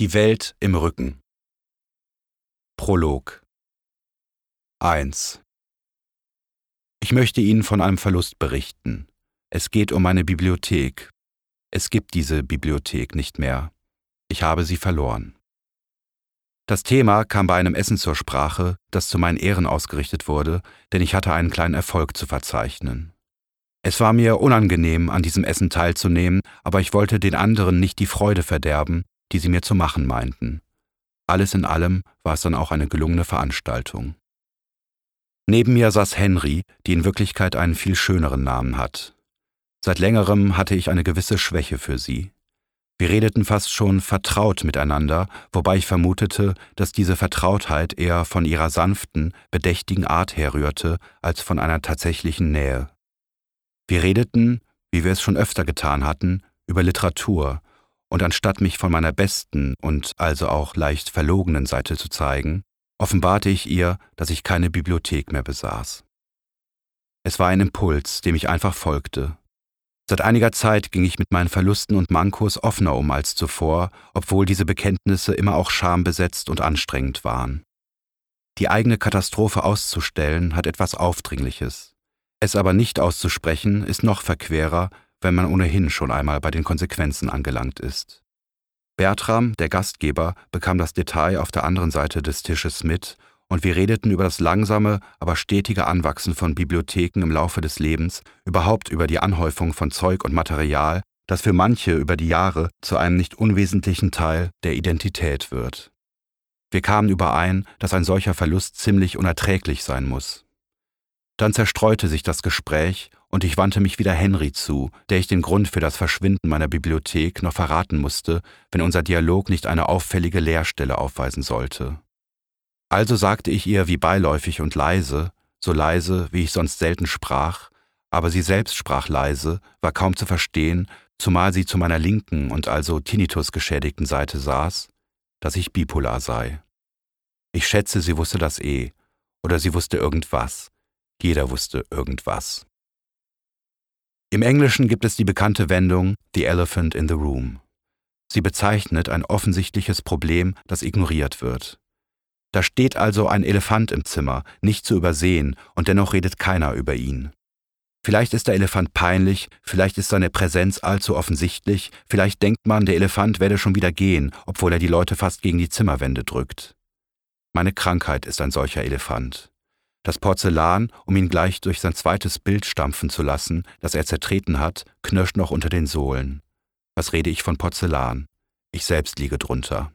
Die Welt im Rücken. Prolog 1 Ich möchte Ihnen von einem Verlust berichten. Es geht um meine Bibliothek. Es gibt diese Bibliothek nicht mehr. Ich habe sie verloren. Das Thema kam bei einem Essen zur Sprache, das zu meinen Ehren ausgerichtet wurde, denn ich hatte einen kleinen Erfolg zu verzeichnen. Es war mir unangenehm, an diesem Essen teilzunehmen, aber ich wollte den anderen nicht die Freude verderben, die sie mir zu machen meinten. Alles in allem war es dann auch eine gelungene Veranstaltung. Neben mir saß Henry, die in Wirklichkeit einen viel schöneren Namen hat. Seit längerem hatte ich eine gewisse Schwäche für sie. Wir redeten fast schon vertraut miteinander, wobei ich vermutete, dass diese Vertrautheit eher von ihrer sanften, bedächtigen Art herrührte, als von einer tatsächlichen Nähe. Wir redeten, wie wir es schon öfter getan hatten, über Literatur, und anstatt mich von meiner besten und also auch leicht verlogenen Seite zu zeigen, offenbarte ich ihr, dass ich keine Bibliothek mehr besaß. Es war ein Impuls, dem ich einfach folgte. Seit einiger Zeit ging ich mit meinen Verlusten und Mankos offener um als zuvor, obwohl diese Bekenntnisse immer auch schambesetzt und anstrengend waren. Die eigene Katastrophe auszustellen hat etwas Aufdringliches. Es aber nicht auszusprechen ist noch verquerer, wenn man ohnehin schon einmal bei den Konsequenzen angelangt ist. Bertram, der Gastgeber, bekam das Detail auf der anderen Seite des Tisches mit, und wir redeten über das langsame, aber stetige Anwachsen von Bibliotheken im Laufe des Lebens, überhaupt über die Anhäufung von Zeug und Material, das für manche über die Jahre zu einem nicht unwesentlichen Teil der Identität wird. Wir kamen überein, dass ein solcher Verlust ziemlich unerträglich sein muss. Dann zerstreute sich das Gespräch und ich wandte mich wieder Henry zu, der ich den Grund für das Verschwinden meiner Bibliothek noch verraten musste, wenn unser Dialog nicht eine auffällige Leerstelle aufweisen sollte. Also sagte ich ihr wie beiläufig und leise, so leise, wie ich sonst selten sprach, aber sie selbst sprach leise, war kaum zu verstehen, zumal sie zu meiner linken und also Tinnitus geschädigten Seite saß, dass ich bipolar sei. Ich schätze, sie wusste das eh, oder sie wusste irgendwas. Jeder wusste irgendwas. Im Englischen gibt es die bekannte Wendung The Elephant in the Room. Sie bezeichnet ein offensichtliches Problem, das ignoriert wird. Da steht also ein Elefant im Zimmer, nicht zu übersehen, und dennoch redet keiner über ihn. Vielleicht ist der Elefant peinlich, vielleicht ist seine Präsenz allzu offensichtlich, vielleicht denkt man, der Elefant werde schon wieder gehen, obwohl er die Leute fast gegen die Zimmerwände drückt. Meine Krankheit ist ein solcher Elefant. Das Porzellan, um ihn gleich durch sein zweites Bild stampfen zu lassen, das er zertreten hat, knirscht noch unter den Sohlen. Was rede ich von Porzellan? Ich selbst liege drunter.